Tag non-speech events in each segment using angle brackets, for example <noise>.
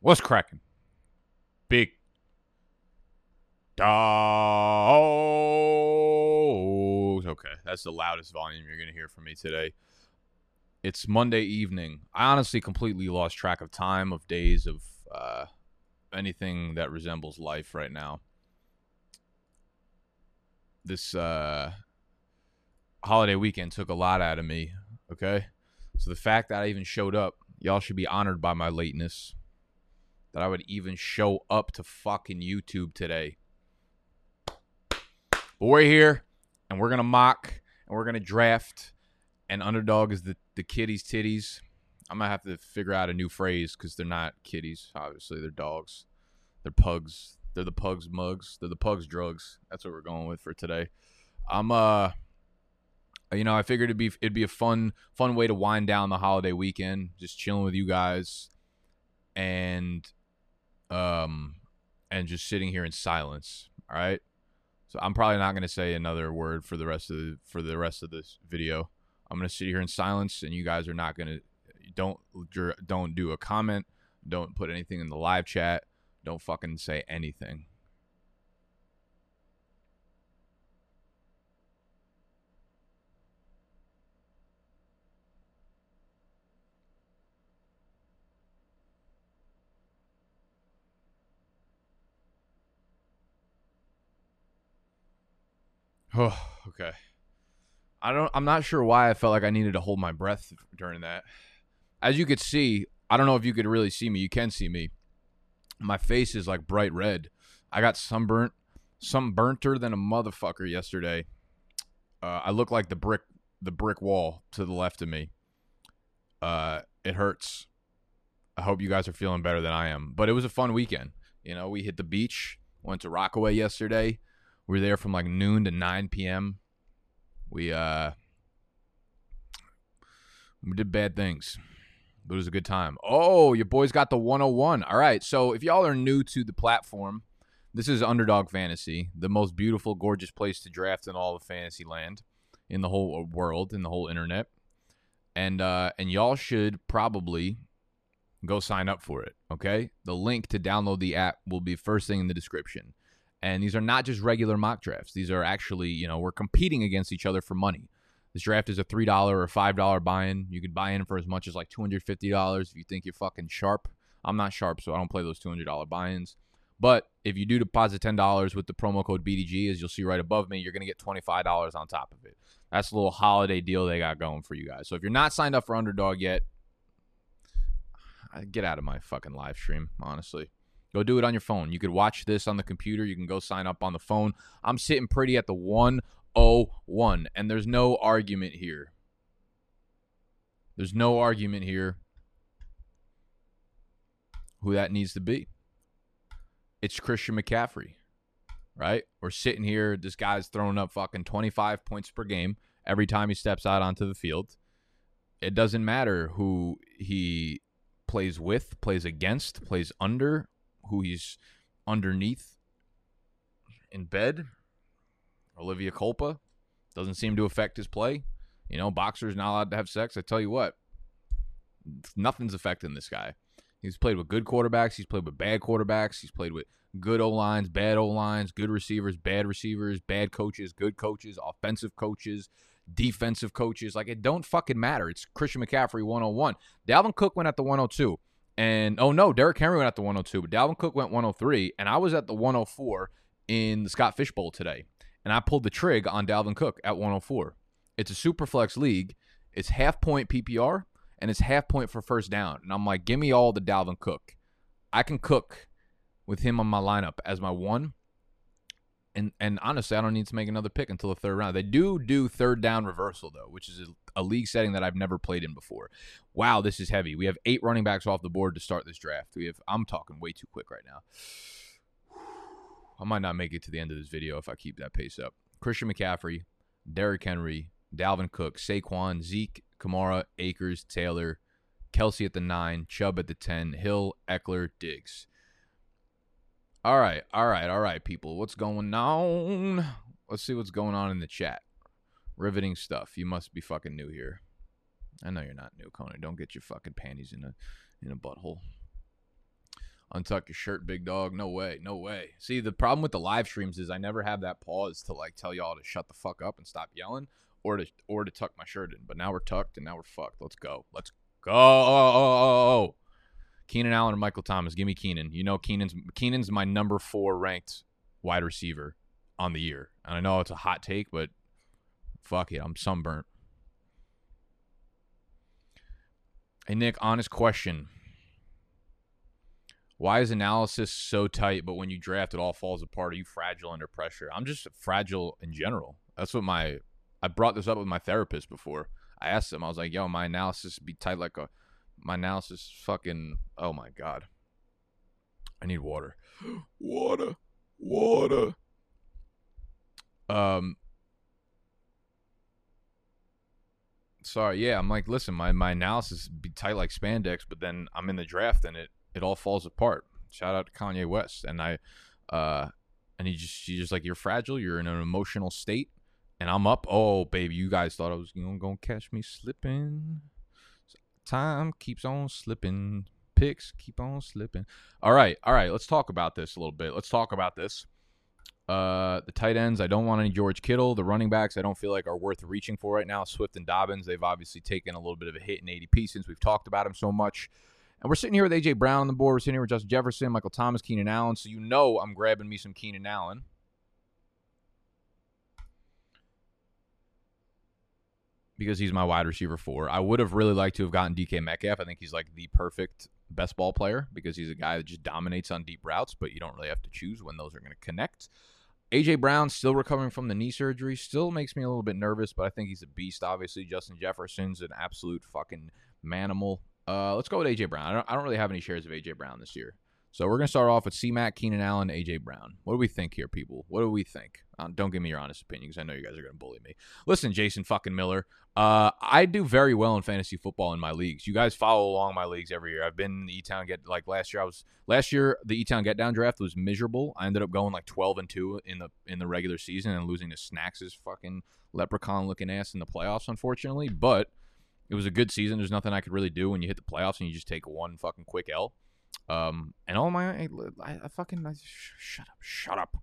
What's cracking? Big dogs. Okay, that's the loudest volume you're going to hear from me today. It's Monday evening. I honestly completely lost track of time, of days, of uh, anything that resembles life right now. This uh, holiday weekend took a lot out of me. Okay, so the fact that I even showed up, y'all should be honored by my lateness. That I would even show up to fucking YouTube today. But we're here, and we're gonna mock, and we're gonna draft, and underdog is the the kitties titties. I'm gonna have to figure out a new phrase because they're not kitties. Obviously, they're dogs. They're pugs. They're the pugs mugs. They're the pugs drugs. That's what we're going with for today. I'm uh you know, I figured it'd be it'd be a fun fun way to wind down the holiday weekend, just chilling with you guys and um and just sitting here in silence, all right? So I'm probably not going to say another word for the rest of the for the rest of this video. I'm going to sit here in silence and you guys are not going to don't don't do a comment, don't put anything in the live chat, don't fucking say anything. Oh, okay. I don't I'm not sure why I felt like I needed to hold my breath during that. As you could see, I don't know if you could really see me. You can see me. My face is like bright red. I got sunburnt, some burnter than a motherfucker yesterday. Uh, I look like the brick the brick wall to the left of me. Uh, it hurts. I hope you guys are feeling better than I am. But it was a fun weekend. You know, we hit the beach, went to Rockaway yesterday. We were there from like noon to 9 p.m. We uh we did bad things. But it was a good time. Oh, your boys got the 101. All right. So if y'all are new to the platform, this is Underdog Fantasy, the most beautiful, gorgeous place to draft in all of fantasy land, in the whole world, in the whole internet. And uh and y'all should probably go sign up for it. Okay. The link to download the app will be first thing in the description. And these are not just regular mock drafts. These are actually, you know, we're competing against each other for money. This draft is a $3 or $5 buy in. You could buy in for as much as like $250 if you think you're fucking sharp. I'm not sharp, so I don't play those $200 buy ins. But if you do deposit $10 with the promo code BDG, as you'll see right above me, you're going to get $25 on top of it. That's a little holiday deal they got going for you guys. So if you're not signed up for Underdog yet, <sighs> get out of my fucking live stream, honestly. Go do it on your phone. You could watch this on the computer. You can go sign up on the phone. I'm sitting pretty at the 101, and there's no argument here. There's no argument here who that needs to be. It's Christian McCaffrey, right? We're sitting here. This guy's throwing up fucking 25 points per game every time he steps out onto the field. It doesn't matter who he plays with, plays against, plays under, who he's underneath in bed. Olivia Culpo doesn't seem to affect his play. You know, boxers not allowed to have sex. I tell you what, nothing's affecting this guy. He's played with good quarterbacks. He's played with bad quarterbacks. He's played with good O lines, bad O lines, good receivers, bad receivers, bad coaches, good coaches, offensive coaches, defensive coaches. Like it don't fucking matter. It's Christian McCaffrey 101. Dalvin Cook went at the 102. And oh no, Derrick Henry went at the 102, but Dalvin Cook went 103, and I was at the 104 in the Scott Fish Bowl today, and I pulled the trig on Dalvin Cook at 104. It's a super flex league. It's half point PPR and it's half point for first down. And I'm like, give me all the Dalvin Cook. I can cook with him on my lineup as my one. And and honestly, I don't need to make another pick until the third round. They do do third down reversal though, which is a, a league setting that I've never played in before. Wow, this is heavy. We have eight running backs off the board to start this draft. We have I'm talking way too quick right now. <sighs> I might not make it to the end of this video if I keep that pace up. Christian McCaffrey, Derrick Henry, Dalvin Cook, Saquon, Zeke, Kamara, Akers, Taylor, Kelce at the nine, Chubb at the 10, Hill, Ekeler, Diggs. All right, all right, all right, people. What's going on? Let's see what's going on in the chat. Riveting stuff. You must be fucking new here. I know you're not new, Conan. Don't get your fucking panties in a in a butthole. Untuck your shirt, big dog. No way. No way. See, the problem with the live streams is I never have that pause to like tell y'all to shut the fuck up and stop yelling or to or to tuck my shirt in. But now we're tucked and now we're fucked. Let's go. Let's go. Keenan Allen and Michael Thomas. Give me Keenan. You know Keenan's Keenan's my number four ranked wide receiver on the year. And I know it's a hot take, but fuck it. I'm sunburnt. Hey Nick, honest question. Why is analysis so tight, but when you draft it all falls apart? Are you fragile under pressure? I'm just fragile in general. That's what my I brought this up with my therapist before. I asked him, I was like, yo, my analysis be tight like a my analysis fucking oh my god. I need water. <gasps> water. Water. Um Sorry, yeah, I'm like, listen, my, my analysis be tight like spandex, but then I'm in the draft and it it all falls apart. Shout out to Kanye West. And I uh and he just she's just like, You're fragile, you're in an emotional state and I'm up. Oh, baby, you guys thought I was you know, gonna catch me slipping. Time keeps on slipping. Picks keep on slipping. All right, all right. Let's talk about this a little bit. Let's talk about this. Uh, the tight ends, I don't want any George Kittle. The running backs, I don't feel like are worth reaching for right now. Swift and Dobbins, they've obviously taken a little bit of a hit in ADP since we've talked about him so much. And we're sitting here with AJ Brown on the board. We're sitting here with Justin Jefferson, Michael Thomas, Keenan Allen. So you know I'm grabbing me some Keenan Allen. Because he's my wide receiver four. I would have really liked to have gotten DK Metcalf. I think he's like the perfect best ball player because he's a guy that just dominates on deep routes, but you don't really have to choose when those are going to connect. AJ Brown still recovering from the knee surgery, still makes me a little bit nervous, but I think he's a beast. Obviously, Justin Jefferson's an absolute fucking manimal. Uh, let's go with AJ Brown. I don't, I don't really have any shares of AJ Brown this year. So we're gonna start off with C Mac, Keenan Allen, AJ Brown. What do we think here, people? What do we think? Uh, don't give me your honest opinion because I know you guys are gonna bully me. Listen, Jason fucking Miller. Uh, I do very well in fantasy football in my leagues. You guys follow along my leagues every year. I've been in the E Town get like last year. I was last year the E Town get down draft was miserable. I ended up going like twelve and two in the in the regular season and losing to Snacks' fucking leprechaun looking ass in the playoffs, unfortunately. But it was a good season. There's nothing I could really do when you hit the playoffs and you just take one fucking quick L. Um, and all my, I, I fucking, I, sh- shut up, shut up.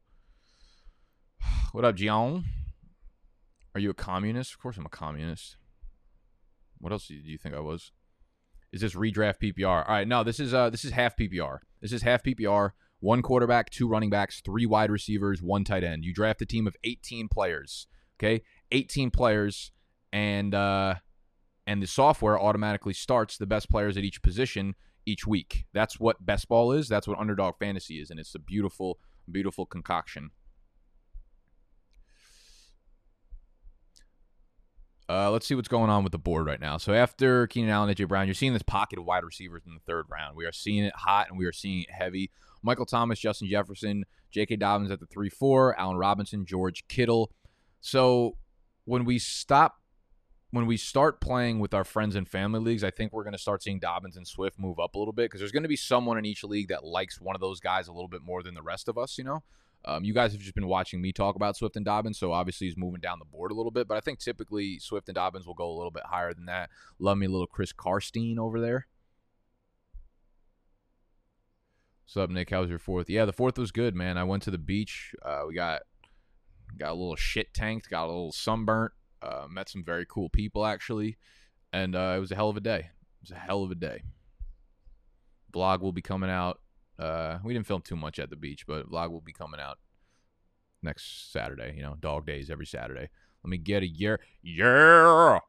<sighs> What up, Gian? Are you a communist? Of course I'm a communist. What else do you think I was? Is this redraft PPR? All right, no, this is uh this is half PPR. This is half PPR. One quarterback, two running backs, three wide receivers, one tight end. You draft a team of 18 players. Okay, 18 players, and uh, and the software automatically starts the best players at each position each week. That's what best ball is. That's what underdog fantasy is, and it's a beautiful, beautiful concoction. Uh, let's see what's going on with the board right now. So after Keenan Allen, AJ Brown, you're seeing this pocket of wide receivers in the third round. We are seeing it hot and we are seeing it heavy. Michael Thomas, Justin Jefferson, J.K. Dobbins at the three four, Allen Robinson, George Kittle. So when we stop when we start playing with our friends and family leagues, I think we're going to start seeing Dobbins and Swift move up a little bit because there's going to be someone in each league that likes one of those guys a little bit more than the rest of us, you know? Um, you guys have just been watching me talk about Swift and Dobbins, so obviously he's moving down the board a little bit, but I think typically Swift and Dobbins will go a little bit higher than that. Love me a little Chris Karstein over there. What's up, Nick? How was your fourth? Yeah, the fourth was good, man. I went to the beach. Uh, we got got a little shit tanked, got a little sunburnt. Uh, met some very cool people actually, and uh, it was a hell of a day. It was a hell of a day. Vlog will be coming out. Uh, we didn't film too much at the beach, but vlog will be coming out next Saturday. You know, dog days every Saturday. Let me get a year. Yeah.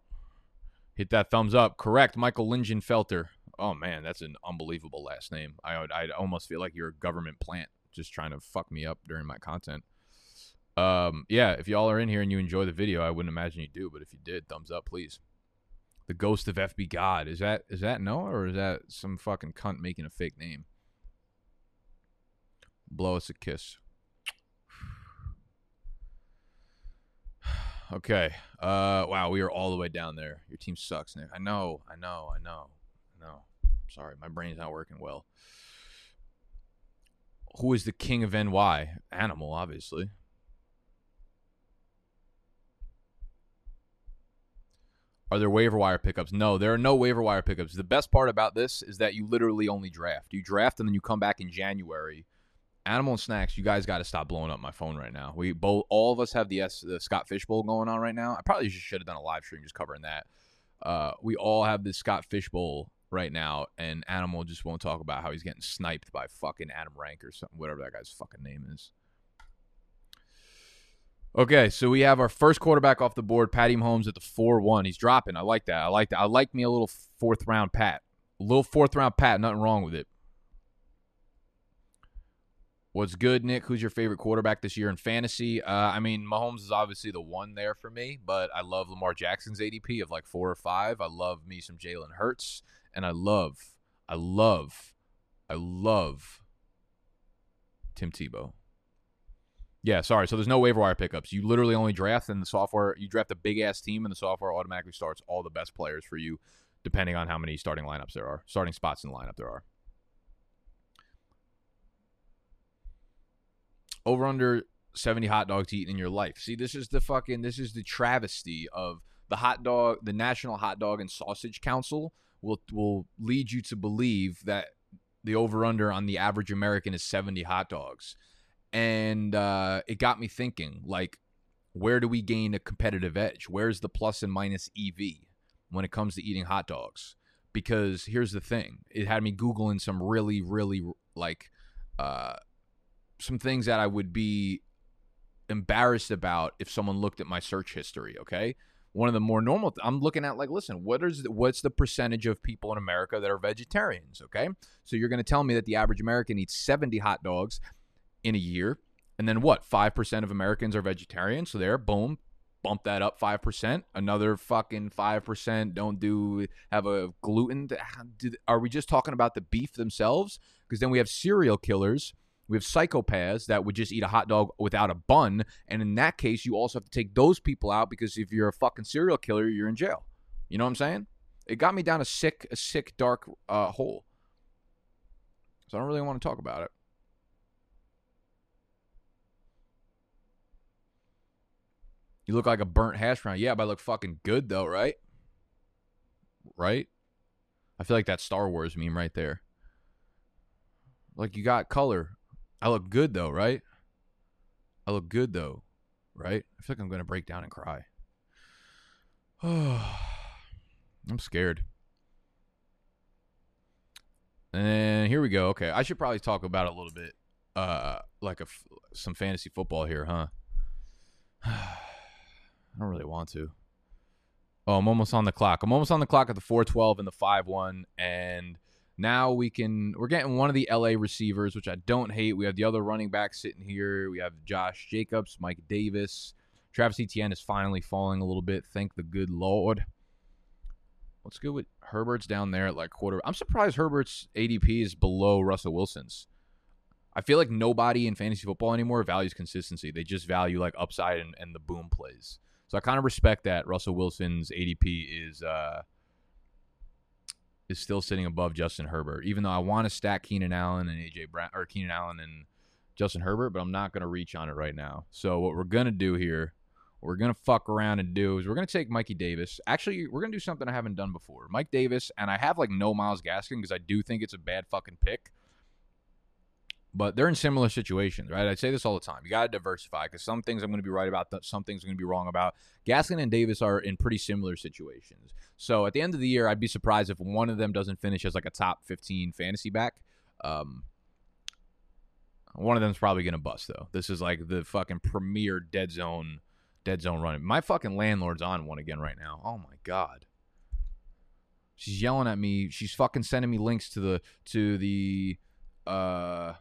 Hit that thumbs up. Correct, Michael Lingenfelter. Oh man, that's an unbelievable last name. I I'd almost feel like you're a government plant just trying to fuck me up during my content. Um, yeah, if y'all are in here and you enjoy the video, I wouldn't imagine you do, but if you did, thumbs up, please. The ghost of FB God is that is that Noah or is that some fucking cunt making a fake name? Blow us a kiss. <sighs> okay. Uh, wow, we are all the way down there. Your team sucks, Nick. I know, I know, I know, I know. Sorry, my brain's not working well. Who is the king of NY? Animal, obviously. Are there waiver wire pickups? No, there are no waiver wire pickups. The best part about this is that you literally only draft. You draft and then you come back in January. Animal and snacks, you guys got to stop blowing up my phone right now. We both, all of us have the, S, the Scott Fishbowl going on right now. I probably just should have done a live stream just covering that. Uh, we all have the Scott Fishbowl right now, and Animal just won't talk about how he's getting sniped by fucking Adam Rank or something, whatever that guy's fucking name is. Okay, so we have our first quarterback off the board, Patty Mahomes at the four one. He's dropping. I like that. I like that. I like me a little fourth round Pat. A little fourth round Pat. Nothing wrong with it. What's good, Nick? Who's your favorite quarterback this year in fantasy? Uh, I mean, Mahomes is obviously the one there for me, but I love Lamar Jackson's ADP of like four or five. I love me some Jalen Hurts, and I love, I love, I love Tim Tebow. Yeah, sorry. So there's no waiver wire pickups. You literally only draft, and the software you draft a big ass team, and the software automatically starts all the best players for you, depending on how many starting lineups there are, starting spots in the lineup there are. Over under 70 hot dogs eaten in your life. See, this is the fucking this is the travesty of the hot dog, the National Hot Dog and Sausage Council will will lead you to believe that the over under on the average American is 70 hot dogs and uh, it got me thinking like where do we gain a competitive edge? Where's the plus and minus ev when it comes to eating hot dogs? Because here's the thing it had me googling some really really like uh, some things that i would be embarrassed about if someone looked at my search history okay? One of the more normal th- i'm looking at like listen what is the, what's the percentage of people in america that are vegetarians okay? So you're going to tell me that the average american eats 70 hot dogs in a year. And then what? 5% of Americans are vegetarian. So there, boom, bump that up 5%. Another fucking 5% don't do, have a gluten. Are we just talking about the beef themselves? Because then we have serial killers. We have psychopaths that would just eat a hot dog without a bun. And in that case, you also have to take those people out because if you're a fucking serial killer, you're in jail. You know what I'm saying? It got me down a sick, a sick, dark uh, hole. So I don't really want to talk about it. You look like a burnt hash brown. Yeah, but I look fucking good though, right? Right? I feel like that Star Wars meme right there. Like you got color. I look good though, right? I look good though, right? I feel like I'm gonna break down and cry. <sighs> I'm scared. And here we go. Okay, I should probably talk about it a little bit, uh, like a some fantasy football here, huh? <sighs> I don't really want to. Oh, I'm almost on the clock. I'm almost on the clock at the 412 and the 5-1 and now we can we're getting one of the LA receivers, which I don't hate. We have the other running back sitting here. We have Josh Jacobs, Mike Davis. Travis Etienne is finally falling a little bit. Thank the good Lord. Let's go with Herbert's down there at like quarter. I'm surprised Herbert's ADP is below Russell Wilson's. I feel like nobody in fantasy football anymore values consistency. They just value like upside and, and the boom plays. So I kind of respect that Russell Wilson's ADP is uh, is still sitting above Justin Herbert, even though I want to stack Keenan Allen and AJ Brown or Keenan Allen and Justin Herbert, but I'm not going to reach on it right now. So what we're gonna do here, what we're gonna fuck around and do is we're gonna take Mikey Davis. Actually, we're gonna do something I haven't done before. Mike Davis, and I have like no Myles Gaskin because I do think it's a bad fucking pick but they're in similar situations, right? I say this all the time. You got to diversify because some things I'm going to be right about, some things I'm going to be wrong about. Gaskin and Davis are in pretty similar situations. So at the end of the year, I'd be surprised if one of them doesn't finish as like a top 15 fantasy back. Um, one of them's probably going to bust though. This is like the fucking premier dead zone, dead zone running. My fucking landlord's on one again right now. Oh my god. She's yelling at me. She's fucking sending me links to the to the uh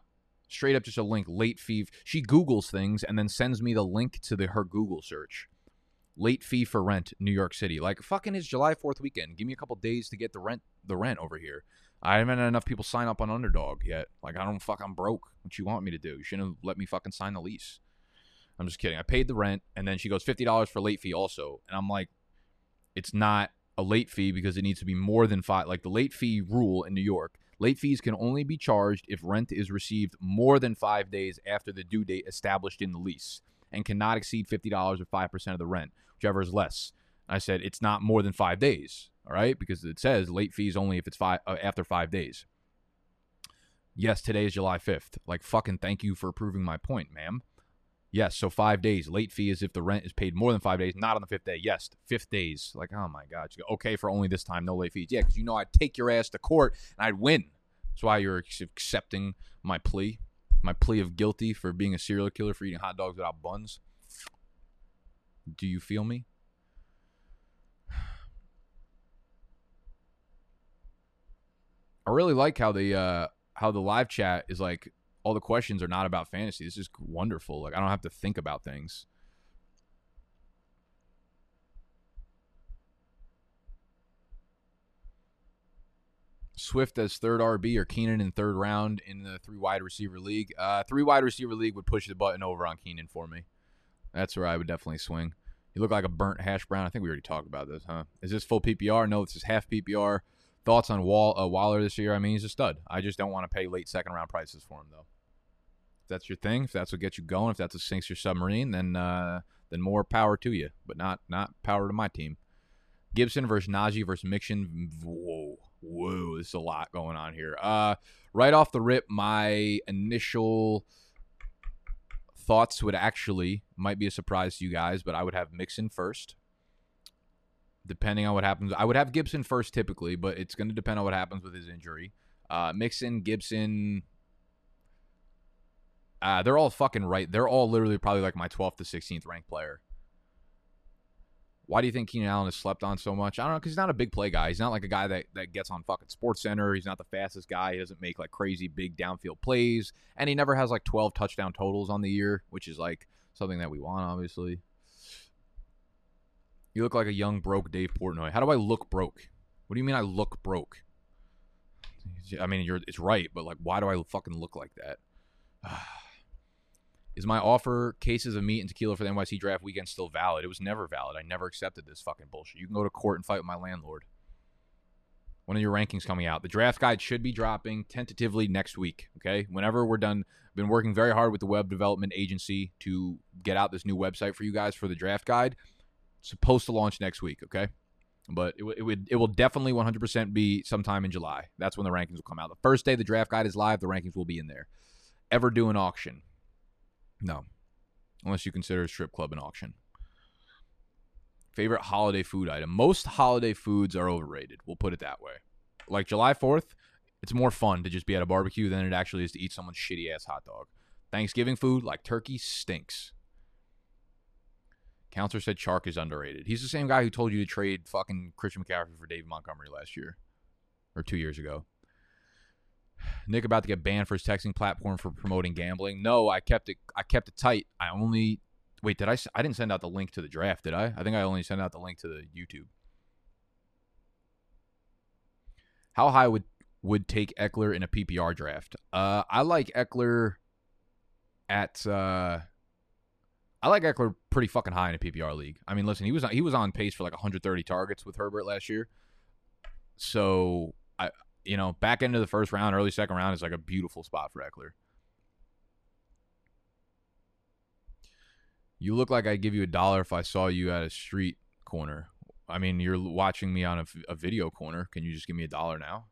straight up just a link late fee she googles things and then sends me the link to the her google search. Late fee for rent new york city. Like fucking is july 4th weekend. Give me a couple days to get the rent the rent over here. I haven't had enough people sign up on underdog yet. Like i don't fuck i'm broke. What you want me to do? You shouldn't have let me fucking sign the lease. I'm just kidding. I paid the rent and then she goes $50 for late fee also. And i'm like it's not a late fee because it needs to be more than five like the late fee rule in new york Late fees can only be charged if rent is received more than five days after the due date established in the lease and cannot exceed $50 or 5% of the rent, whichever is less. I said it's not more than five days. All right, because it says late fees only if it's five uh, after five days. Yes, today is July 5th. Like, fucking thank you for proving my point, ma'am. Yes, so five days. Late fee is if the rent is paid more than five days, not on the fifth day. Yes, fifth days. Like, oh my God. You go, okay, for only this time, no late fees. Yeah, because you know I'd take your ass to court and I'd win. That's why you're accepting my plea, my plea of guilty for being a serial killer for eating hot dogs without buns. Do you feel me? <sighs> I really like how the uh, how the live chat is like all the questions are not about fantasy. This is wonderful. Like I don't have to think about things. Swift as third RB or Keenan in third round in the three wide receiver league. Uh, three wide receiver league would push the button over on Keenan for me. That's where I would definitely swing. You look like a burnt hash brown. I think we already talked about this, huh? Is this full PPR? No, this is half PPR. Thoughts on Wall uh, Waller this year? I mean, he's a stud. I just don't want to pay late second round prices for him though. If that's your thing, if that's what gets you going, if that's what sinks your submarine, then uh, then more power to you. But not not power to my team. Gibson versus Najee versus Mixon. Whoa, whoa, there's a lot going on here. Uh, right off the rip, my initial thoughts would actually might be a surprise to you guys, but I would have Mixon first depending on what happens. I would have Gibson first typically, but it's going to depend on what happens with his injury. Uh, Mixon, Gibson, uh, they're all fucking right. They're all literally probably like my 12th to 16th ranked player. Why do you think Keenan Allen has slept on so much? I don't know, because he's not a big play guy. He's not like a guy that, that gets on fucking Sports Center. He's not the fastest guy. He doesn't make like crazy big downfield plays. And he never has like 12 touchdown totals on the year, which is like something that we want, obviously. You look like a young broke Dave Portnoy. How do I look broke? What do you mean I look broke? I mean, you're it's right, but like, why do I fucking look like that? <sighs> Is my offer cases of meat and tequila for the NYC draft weekend still valid? It was never valid. I never accepted this fucking bullshit. You can go to court and fight with my landlord. One of your rankings coming out. The draft guide should be dropping tentatively next week. Okay, whenever we're done. I've been working very hard with the web development agency to get out this new website for you guys for the draft guide supposed to launch next week. Okay, but it, it would it will definitely 100% be sometime in July. That's when the rankings will come out. The first day the draft guide is live, the rankings will be in there. Ever do an auction? No, unless you consider a strip club an auction. Favorite holiday food item? Most holiday foods are overrated. We'll put it that way. Like July 4th, it's more fun to just be at a barbecue than it actually is to eat someone's shitty ass hot dog. Thanksgiving food, like turkey, stinks. Counselor said Chark is underrated. He's the same guy who told you to trade fucking Christian McCaffrey for David Montgomery last year or two years ago. Nick about to get banned for his texting platform for promoting gambling. No, I kept it. I kept it tight. I only wait. Did I? I didn't send out the link to the draft. Did I? I think I only sent out the link to the YouTube. How high would would take Ekeler in a PPR draft? Uh, I like Ekeler at uh I like Ekeler pretty fucking high in a PPR league. I mean, listen, he was he was on pace for like 130 targets with Herbert last year. So I, you know, back into the first round, early second round is like a beautiful spot for Ekeler. You look like I'd give you a dollar if I saw you at a street corner. I mean, you're watching me on a, a video corner. Can you just give me a dollar now?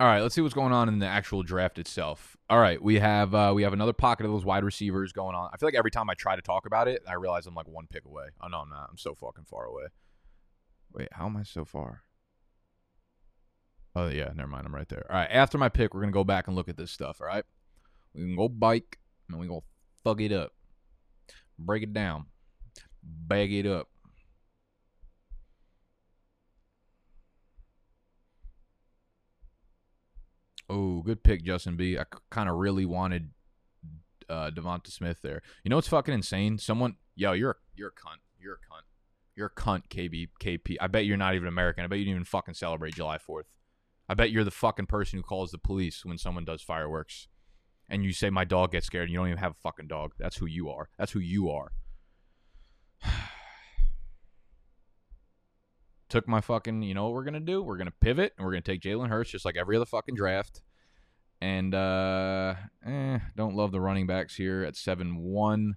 All right, let's see what's going on in the actual draft itself. All right, we have uh, we have another pocket of those wide receivers going on. I feel like every time I try to talk about it, I realize I'm like one pick away. Oh no, I'm not. I'm so fucking far away. Wait, how am I so far? Oh yeah, never mind. I'm right there. All right, after my pick, we're gonna go back and look at this stuff. All right, we can go bike and we go thug it up, break it down, bag it up. Oh, good pick, Justin B. I kind of really wanted uh, Devonta Smith there. You know what's fucking insane? Someone, yo, you're you're a cunt. You're a cunt. You're a cunt, KB KP. I bet you're not even American. I bet you didn't even fucking celebrate July Fourth. I bet you're the fucking person who calls the police when someone does fireworks, and you say my dog gets scared. and You don't even have a fucking dog. That's who you are. That's who you are. <sighs> <sighs> <sighs> took my fucking, you know what we're gonna do? We're gonna pivot and we're gonna take Jalen Hurts just like every other fucking draft. And uh, eh, don't love the running backs here at 7 1.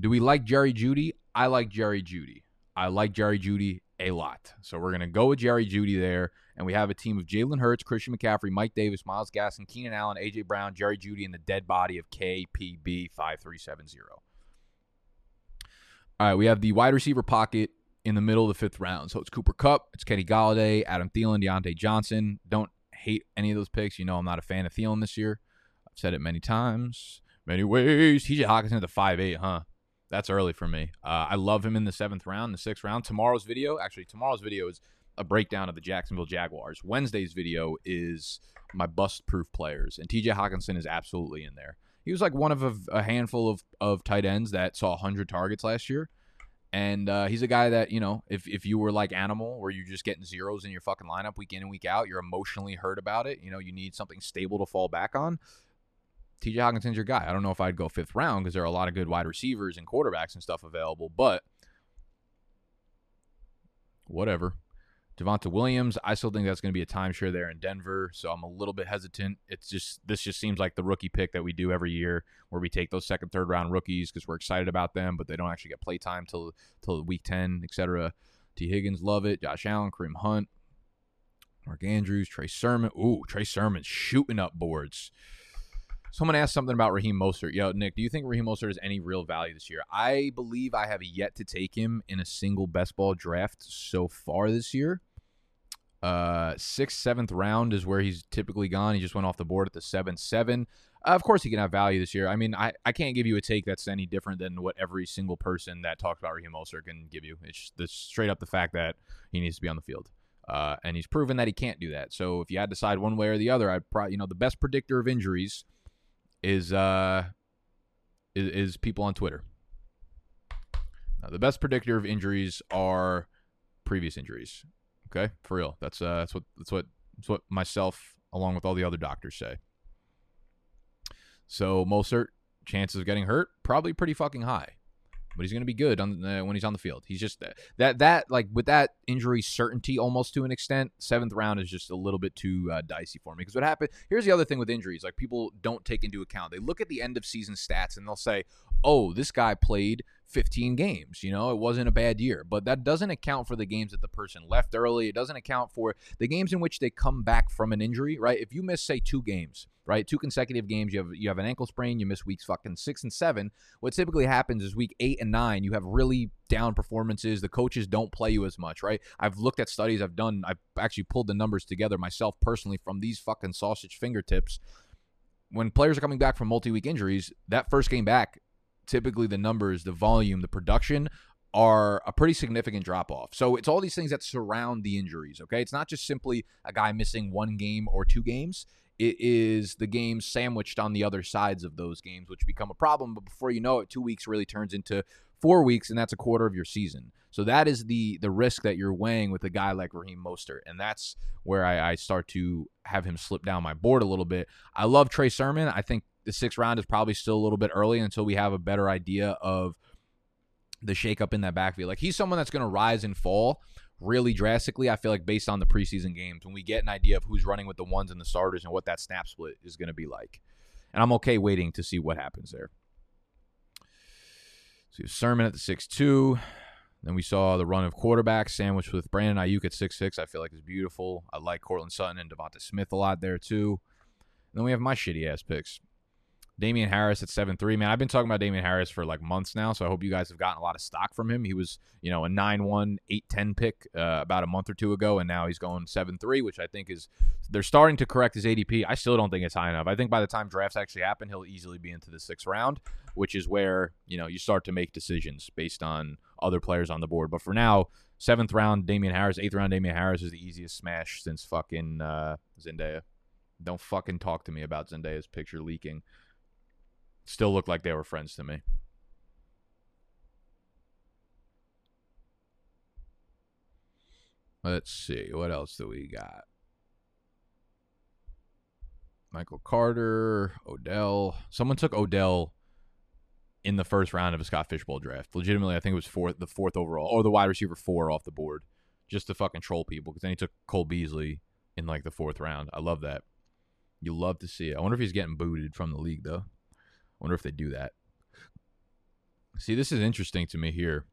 Do we like Jerry Jeudy? I like Jerry Jeudy. I like Jerry Jeudy a lot. So we're to go with Jerry Jeudy there. And we have a team of Jalen Hurts, Christian McCaffrey, Mike Davis, Myles Gaskin, Keenan Allen, A.J. Brown, Jerry Jeudy, and the dead body of KPB 5370. All right, we have the wide receiver pocket in the middle of the fifth round. So it's Cooper Kupp, it's Kenny Golladay, Adam Thielen, Diontae Johnson. Don't hate any of those picks. You know I'm not a fan of Thielen this year. I've said it many times, many ways. TJ Hockenson at the five eight, huh? That's early for me. Uh, I love him in the seventh round, the sixth round. Tomorrow's video, actually, tomorrow's video is a breakdown of the Jacksonville Jaguars. Wednesday's video is my bust proof players, and TJ Hockenson is absolutely in there. He was like one of a, a handful of, of tight ends that saw 100 targets last year. And uh, he's a guy that, you know, if, if you were like Animal, where you're just getting zeros in your fucking lineup week in and week out, you're emotionally hurt about it. You know, you need something stable to fall back on. TJ Hockenson's your guy. I don't know if I'd go fifth round because there are a lot of good wide receivers and quarterbacks and stuff available, but whatever. Javonte Williams, I still think that's going to be a timeshare there in Denver, so I'm a little bit hesitant. It's just this just seems like the rookie pick that we do every year, where we take those second, third round rookies because we're excited about them, but they don't actually get play time till till week ten, etc. Tee Higgins, love it. Josh Allen, Kareem Hunt, Mark Andrews, Trey Sermon. Ooh, Trey Sermon shooting up boards. Someone asked something about Raheem Mostert. Yo, Nick, do you think Raheem Mostert has any real value this year? I believe I have yet to take him in a single best ball draft so far this year. Uh, sixth, seventh round is where he's typically gone. He just went off the board at the seven seven. Uh, of course, he can have value this year. I mean, I, I can't give you a take that's any different than what every single person that talks about Raheem Mostert can give you. It's just straight up the fact that he needs to be on the field. Uh, and he's proven that he can't do that. So if you had to decide one way or the other, I'd probably, you know, the best predictor of injuries – is uh is, is people on Twitter. Now, the best predictor of injuries are previous injuries. Okay, for real. That's uh that's what that's what that's what myself along with all the other doctors say. So Mostert chances of getting hurt probably pretty fucking high but he's going to be good on uh, when he's on the field. He's just uh, that that like with that injury certainty almost to an extent. Seventh round is just a little bit too uh, dicey for me because what happened? Here's the other thing with injuries: like people don't take into account. They look at the end of season stats and they'll say, "Oh, this guy played 15 games. You know, it wasn't a bad year. But that doesn't account for the games that the person left early. It doesn't account for the games in which they come back from an injury, right? If you miss, say, two games, right? Two consecutive games, you have you have an ankle sprain, you miss weeks fucking six and seven. What typically happens is week eight and nine, you have really down performances. The coaches don't play you as much, right? I've looked at studies, I've done, I've actually pulled the numbers together myself personally from these fucking sausage fingertips. When players are coming back from multi week injuries, that first game back, typically the numbers, the volume, the production are a pretty significant drop off. So it's all these things that surround the injuries, okay? It's not just simply a guy missing one game or two games. It is the games sandwiched on the other sides of those games, which become a problem. But before you know it, two weeks really turns into four weeks, and that's a quarter of your season. So that is the the risk that you're weighing with a guy like Raheem Mostert, and that's where I, I start to have him slip down my board a little bit. I love Trey Sermon. I think the sixth round is probably still a little bit early until we have a better idea of the shakeup in that backfield. Like he's someone that's going to rise and fall really drastically. I feel like based on the preseason games, when we get an idea of who's running with the ones and the starters and what that snap split is going to be like, and I'm okay waiting to see what happens there. So you have Sermon at the six two. Then we saw the run of quarterbacks sandwiched with Brandon Aiyuk at six six. I feel like is beautiful. I like Courtland Sutton and Devonta Smith a lot there too. And then we have my shitty ass picks. Damien Harris at seven three. Man, I've been talking about Damien Harris for like months now, so I hope you guys have gotten a lot of stock from him. He was, you know, a 9-1, 8-10 pick uh, about a month or two ago, and now he's going seven three, which I think is they're starting to correct his ADP. I still don't think it's high enough. I think by the time drafts actually happen, he'll easily be into the sixth round, which is where you know you start to make decisions based on other players on the board. But for now, seventh round Damien Harris, eighth round Damien Harris is the easiest smash since fucking uh, Zendaya. Don't fucking talk to me about Zendaya's picture leaking still looked like they were friends to me. Let's see. What else do we got? Michael Carter, Odell. Someone took Odell in the first round of a Scott Fishbowl draft. Legitimately, I think it was fourth, the fourth overall, or the wide receiver four off the board, just to fucking troll people. Because then he took Cole Beasley in like the fourth round. I love that. You love to see it. I wonder if he's getting booted from the league though. Wonder if they do that. See, this is interesting to me here,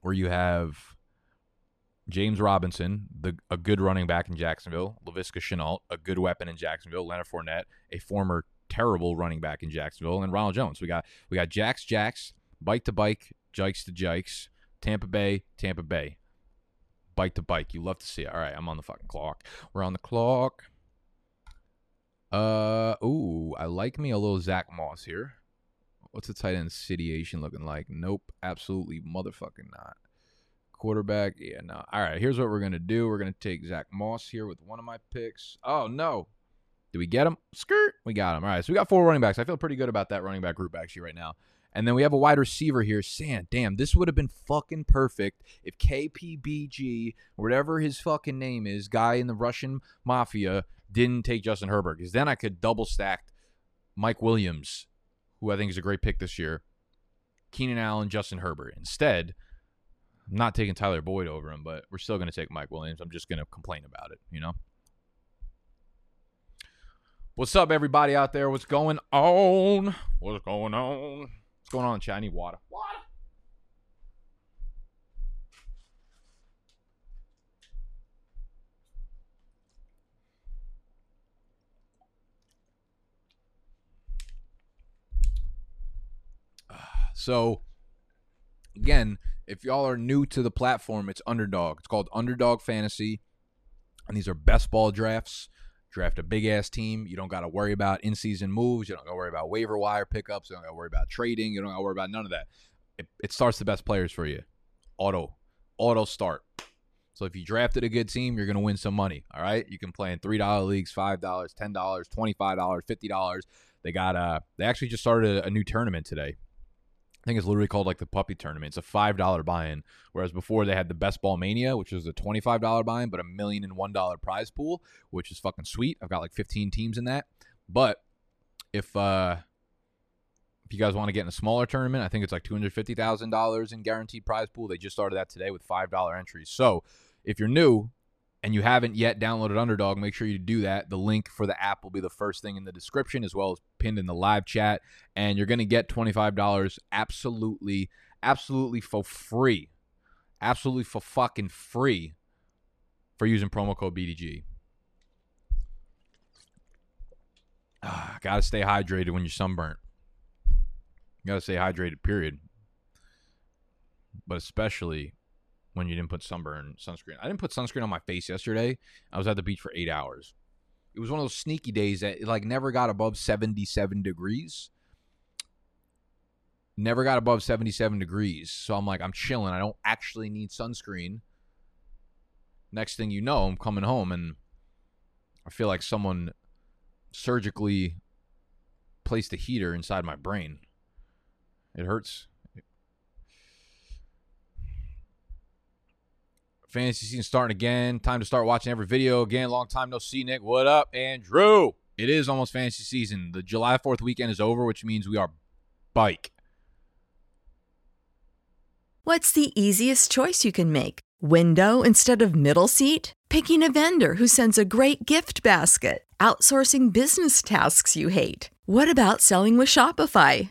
where you have James Robinson, the a good running back in Jacksonville, Laviska Shenault, a good weapon in Jacksonville, Leonard Fournette, a former terrible running back in Jacksonville, and Ronald Jones. We got we got Jacks Jacks, bike to bike, jikes to jikes, Tampa Bay, Tampa Bay. Bike to bike. You love to see it. All right, I'm on the fucking clock. We're on the clock. Uh ooh, I like me a little Zach Moss here. What's the tight end situation looking like? Nope, absolutely motherfucking not. Quarterback, yeah, no. All right, here's what we're gonna do. We're gonna take Zach Moss here with one of my picks. Oh no, did we get him? Skirt, we got him. All right, so we got four running backs. I feel pretty good about that running back group actually right now. And then we have a wide receiver here. Sand, damn, this would have been fucking perfect if KPBG, whatever his fucking name is, guy in the Russian mafia, didn't take Justin Herbert. Because then I could double stack Mike Williams, who I think is a great pick this year, Keenan Allen, Justin Herbert. Instead, I'm not taking Tyler Boyd over him, but we're still going to take Mike Williams. I'm just going to complain about it, you know? What's up, everybody out there? What's going on? What's going on? What's going on, need water. Water. So, again, if y'all are new to the platform, it's Underdog. It's called Underdog Fantasy, and these are best ball drafts. Draft a big ass team. You don't got to worry about in season moves. You don't got to worry about waiver wire pickups. You don't got to worry about trading. You don't got to worry about none of that. It, it starts the best players for you. Auto, auto start. So if you drafted a good team, you're going to win some money. All right. You can play in $3 leagues, $5, $10, $25, $50. They got, uh, they actually just started a, a new tournament today. I think it's literally called like the puppy tournament. It's a five dollar buy-in, whereas before they had the best ball mania, which was a twenty five dollar buy-in, but a million and one dollar prize pool, which is fucking sweet. I've got like fifteen teams in that. But if uh if you guys want to get in a smaller tournament, I think it's like two hundred fifty thousand dollars in guaranteed prize pool. They just started that today with five dollar entries. So if you're new and you haven't yet downloaded Underdog, make sure you do that. The link for the app will be the first thing in the description as well as pinned in the live chat. And you're going to get $25 absolutely, absolutely for free. Absolutely for fucking free for using promo code BDG. Ah, gotta stay hydrated when you're sunburnt. You gotta stay hydrated, period. But especially when you didn't put sunburn sunscreen. I didn't put sunscreen on my face yesterday. I was at the beach for eight hours. It was one of those sneaky days that like never got above 77 degrees. Never got above 77 degrees. So I'm like, I'm chilling. I don't actually need sunscreen. Next thing you know, I'm coming home and I feel like someone surgically placed a heater inside my brain. It hurts. Fantasy season starting again. Time to start watching every video again. Long time no see, Nick. What up, Andrew? It is almost fantasy season. The July 4th weekend is over, which means we are bike. What's the easiest choice you can make? Window instead of middle seat? Picking a vendor who sends a great gift basket? Outsourcing business tasks you hate? What about selling with Shopify?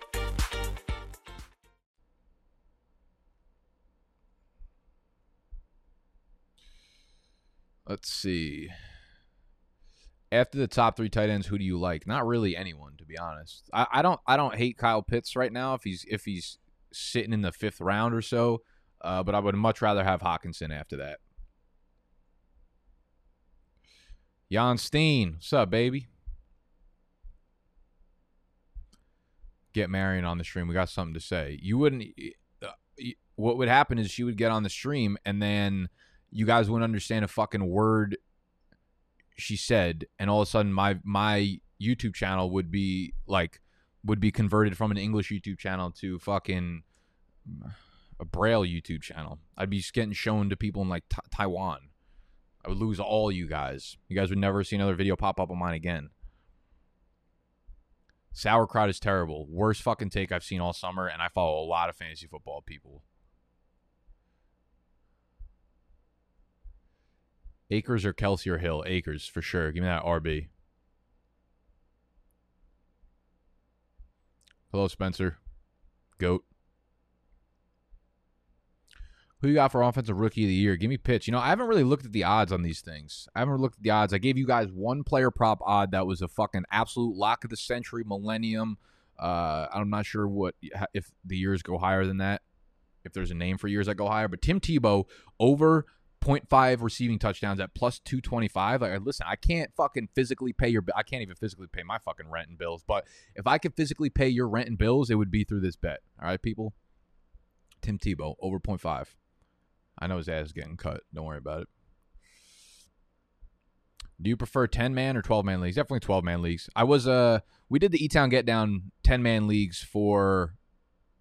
Let's see. After the top three tight ends, who do you like? Not really anyone, to be honest. I, I don't I don't hate Kyle Pitts right now if he's if he's sitting in the fifth round or so. Uh, but I would much rather have Hockenson after that. Jan Steen, what's up, baby? Get Marion on the stream. We got something to say. You wouldn't. Uh, what would happen is she would get on the stream and then you guys wouldn't understand a fucking word she said, and all of a sudden my my YouTube channel would be like would be converted from an English YouTube channel to fucking a Braille YouTube channel. I'd be getting shown to people in like t- Taiwan. I would lose all you guys. You guys would never see another video pop up on mine again. Sauerkraut is terrible. Worst fucking take I've seen all summer, and I follow a lot of fantasy football people. Akers or Kelce or Hill? Akers for sure. Give me that RB. Hello, Spencer. Goat. Who you got for offensive rookie of the year? Give me pitch. You know, I haven't really looked at the odds on these things. I haven't looked at the odds. I gave you guys one player prop odd that was a fucking absolute lock of the century, millennium. Uh, I'm not sure what if the years go higher than that. If there's a name for years that go higher, but Tim Tebow over 0.5 receiving touchdowns at plus 225. Like, listen, I can't fucking physically pay your. I can't even physically pay my fucking rent and bills. But if I could physically pay your rent and bills, it would be through this bet. All right, people. Tim Tebow over 0.5. I know his ass is getting cut. Don't worry about it. Do you prefer 10 man or 12 man leagues? Definitely 12 man leagues. I was uh we did the E Town Get Down 10 man leagues for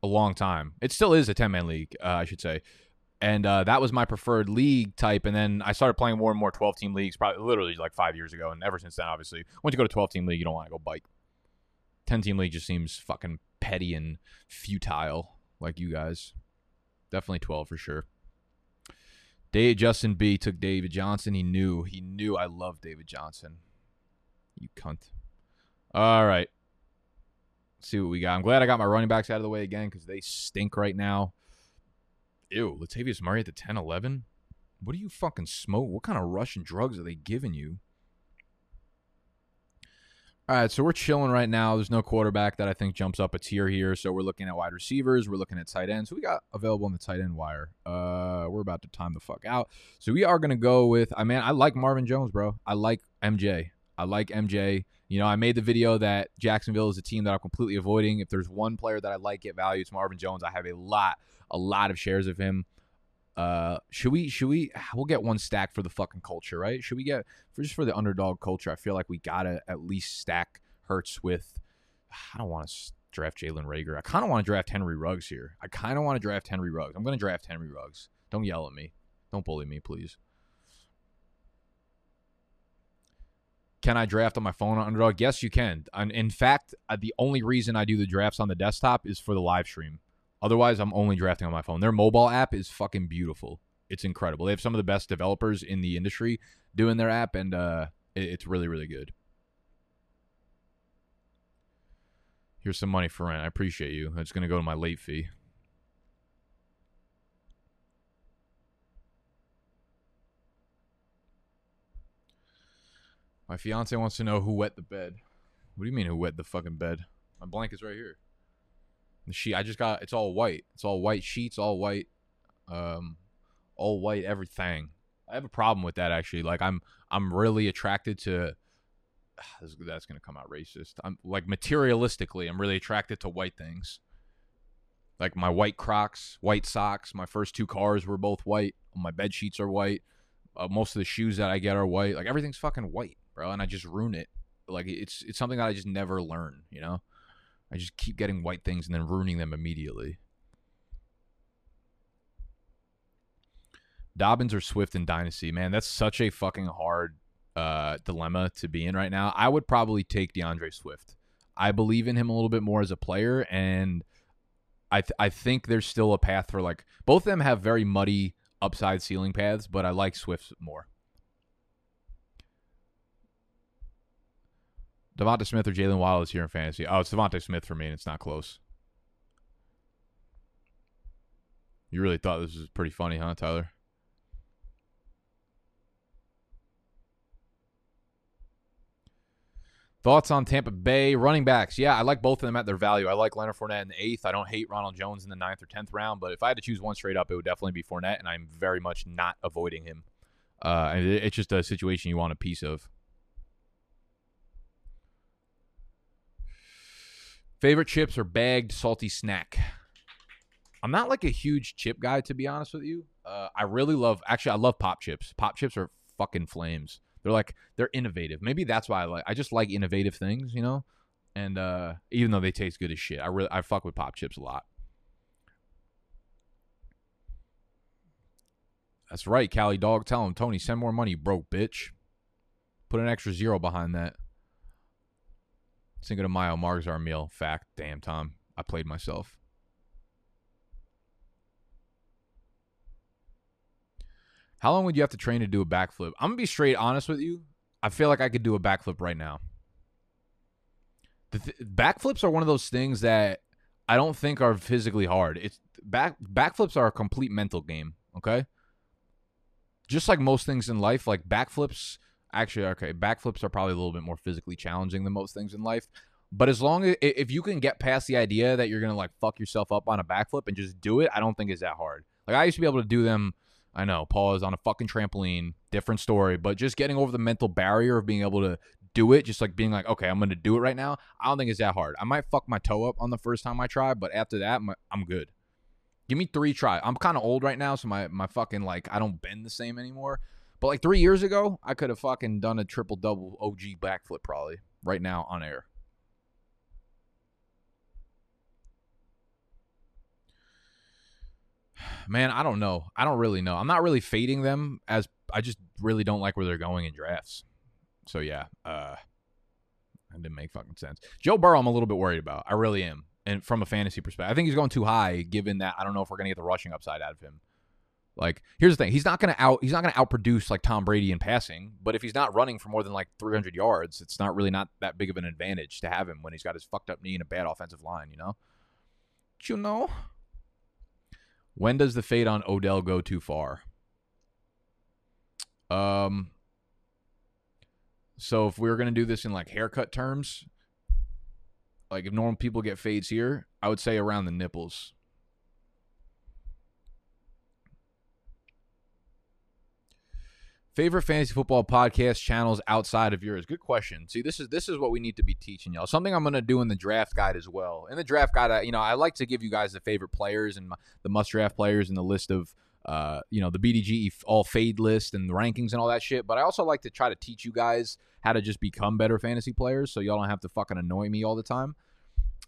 a long time. It still is a 10 man league, uh, I should say. And uh, that was my preferred league type. And then I started playing more and more 12 team leagues, probably literally like five years ago. And ever since then, obviously, once you go to 12 team league, you don't want to go bike. 10 team league just seems fucking petty and futile, like you guys. Definitely 12 for sure. Dave Justin B took David Johnson. He knew. He knew I love David Johnson. You cunt. All right. Let's see what we got. I'm glad I got my running backs out of the way again because they stink right now. Ew, Latavius Murray at the 10 11? What do you fucking smoke? What kind of Russian drugs are they giving you? All right, so we're chilling right now. There's no quarterback that I think jumps up a tier here. So we're looking at wide receivers. We're looking at tight ends. We got available in the tight end wire. Uh, we're about to time the fuck out. So we are gonna go with. I mean, I like Marvin Jones, bro. I like MJ. I like MJ. You know, I made the video that Jacksonville is a team that I'm completely avoiding. If there's one player that I like at value, it's Marvin Jones. I have a lot, a lot of shares of him. Uh, should we? Should we? We'll get one stack for the fucking culture, right? Should we get for just for the underdog culture? I feel like we gotta at least stack Hurts with. I don't want to draft Jalen Reagor. I kind of want to draft Henry Ruggs here. I kind of want to draft Henry Ruggs. I'm to draft Henry Ruggs. Don't yell at me. Don't bully me, please. Can I draft on my phone on Underdog? Yes, you can. And in fact, uh, the only reason I do the drafts on the desktop is for the live stream. Otherwise, I'm only drafting on my phone. Their mobile app is fucking beautiful. It's incredible. They have some of the best developers in the industry doing their app, and uh, it's really, really good. Here's some money for rent. I appreciate you. It's going to go to my late fee. My fiance wants to know who wet the bed. What do you mean who wet the fucking bed? My blanket's right here. The sheet I just got it's all white. It's all white sheets, all white um all white everything. I have a problem with that actually. Like I'm I'm really attracted to <sighs> that's to come out racist. I'm like materialistically, I'm really attracted to white things. Like my white Crocs, white socks. My first two cars were both white. My bed sheets are white. Uh, most of the shoes that I get are white. Like everything's fucking white, bro. And I just ruin it. Like it's it's something that I just never learn. You know, I just keep getting white things and then ruining them immediately. Dobbins or Swift in Dynasty, man, that's such a fucking hard uh, dilemma to be in right now. I would probably take DeAndre Swift. I believe in him a little bit more as a player, and I th- I think there's still a path for like both of them have very muddy upside ceiling paths, but I like Swift more. Devonta Smith or Jalen is here in fantasy. Oh, it's Devonta Smith for me, and it's not close. You really thought this was pretty funny, huh, Tyler? Thoughts on Tampa Bay running backs? Yeah, I like both of them at their value. I like Leonard Fournette in the eighth. I don't hate Ronald Jones in the ninth or tenth round, but if I had to choose one straight up, it would definitely be Fournette, and I'm very much not avoiding him. Uh, it's just a situation you want a piece of. Favorite chips or bagged salty snack? I'm not like a huge chip guy, to be honest with you. Uh, I really love, actually, I love pop chips. Pop chips are fucking flames. They're like they're innovative. Maybe that's why I like. I just like innovative things, you know. And uh, even though they taste good as shit, I really I fuck with pop chips a lot. That's right, Cali dog. Tell him Tony, send more money, broke bitch. Put an extra zero behind that. Cinco de Mayo, Margs our meal. Fact. Damn, Tom. I played myself. How long would you have to train to do a backflip? I'm gonna be straight honest with you. I feel like I could do a backflip right now. The th- backflips are one of those things that I don't think are physically hard. It's back backflips are a complete mental game. Okay, just like most things in life, like backflips. Actually, okay, backflips are probably a little bit more physically challenging than most things in life. But as long as if you can get past the idea that you're gonna like fuck yourself up on a backflip and just do it, I don't think it's that hard. Like I used to be able to do them I know Paul is on a fucking trampoline, different story, but just getting over the mental barrier of being able to do it, just like being like, okay, I'm to do it right now. I don't think it's that hard. I might fuck my toe up on the first time I try, but after that, I'm good. Give me three try. I'm kind of old right now, so my my fucking like I don't bend the same anymore. But like three years ago, I could have fucking done a triple double OG backflip probably right now on air. <sighs> man, I don't know. I don't really know. I'm not really fading them as I just really don't like where they're going in drafts. So yeah, uh that didn't make fucking sense. Joe Burrow, I'm a little bit worried about. I really am. And from a fantasy perspective, I think he's going too high. Given that, I don't know if we're gonna get the rushing upside out of him. Like, here's the thing: he's not gonna out he's not gonna outproduce like Tom Brady in passing. But if he's not running for more than like 300 yards, it's not really not that big of an advantage to have him when he's got his fucked up knee and a bad offensive line. You know? you know? When does the fade on Odell go too far? Um. So if we were gonna do this in like haircut terms, like if normal people get fades here, I would say around the nipples. Favorite fantasy football podcast channels outside of yours? Good question. See, this is this is what we need to be teaching y'all. Something I'm going to do in the draft guide as well. In the draft guide, I, you know, I like to give you guys the favorite players and the must draft players and the list of uh, you know, the BDG all fade list and the rankings and all that shit. But I also like to try to teach you guys how to just become better fantasy players, so y'all don't have to fucking annoy me all the time.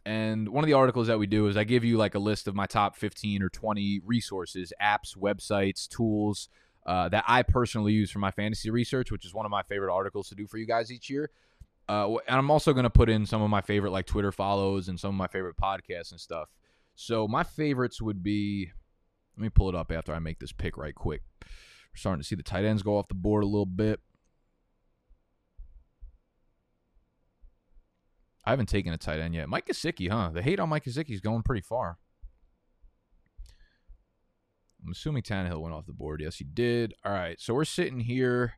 And one of the articles that we do is I give you like a list of my top 15 or 20 resources, apps, websites, tools uh, that I personally use for my fantasy research, which is one of my favorite articles to do for you guys each year. Uh, and I'm also going to put in some of my favorite like Twitter follows and some of my favorite podcasts and stuff. So my favorites would be. Let me pull it up after I make this pick right quick. We're starting to see the tight ends go off the board a little bit. I haven't taken a tight end yet. Mike Gesicki, huh? The hate on Mike Gesicki is going pretty far. I'm assuming Tannehill went off the board. Yes, he did. All right, so we're sitting here.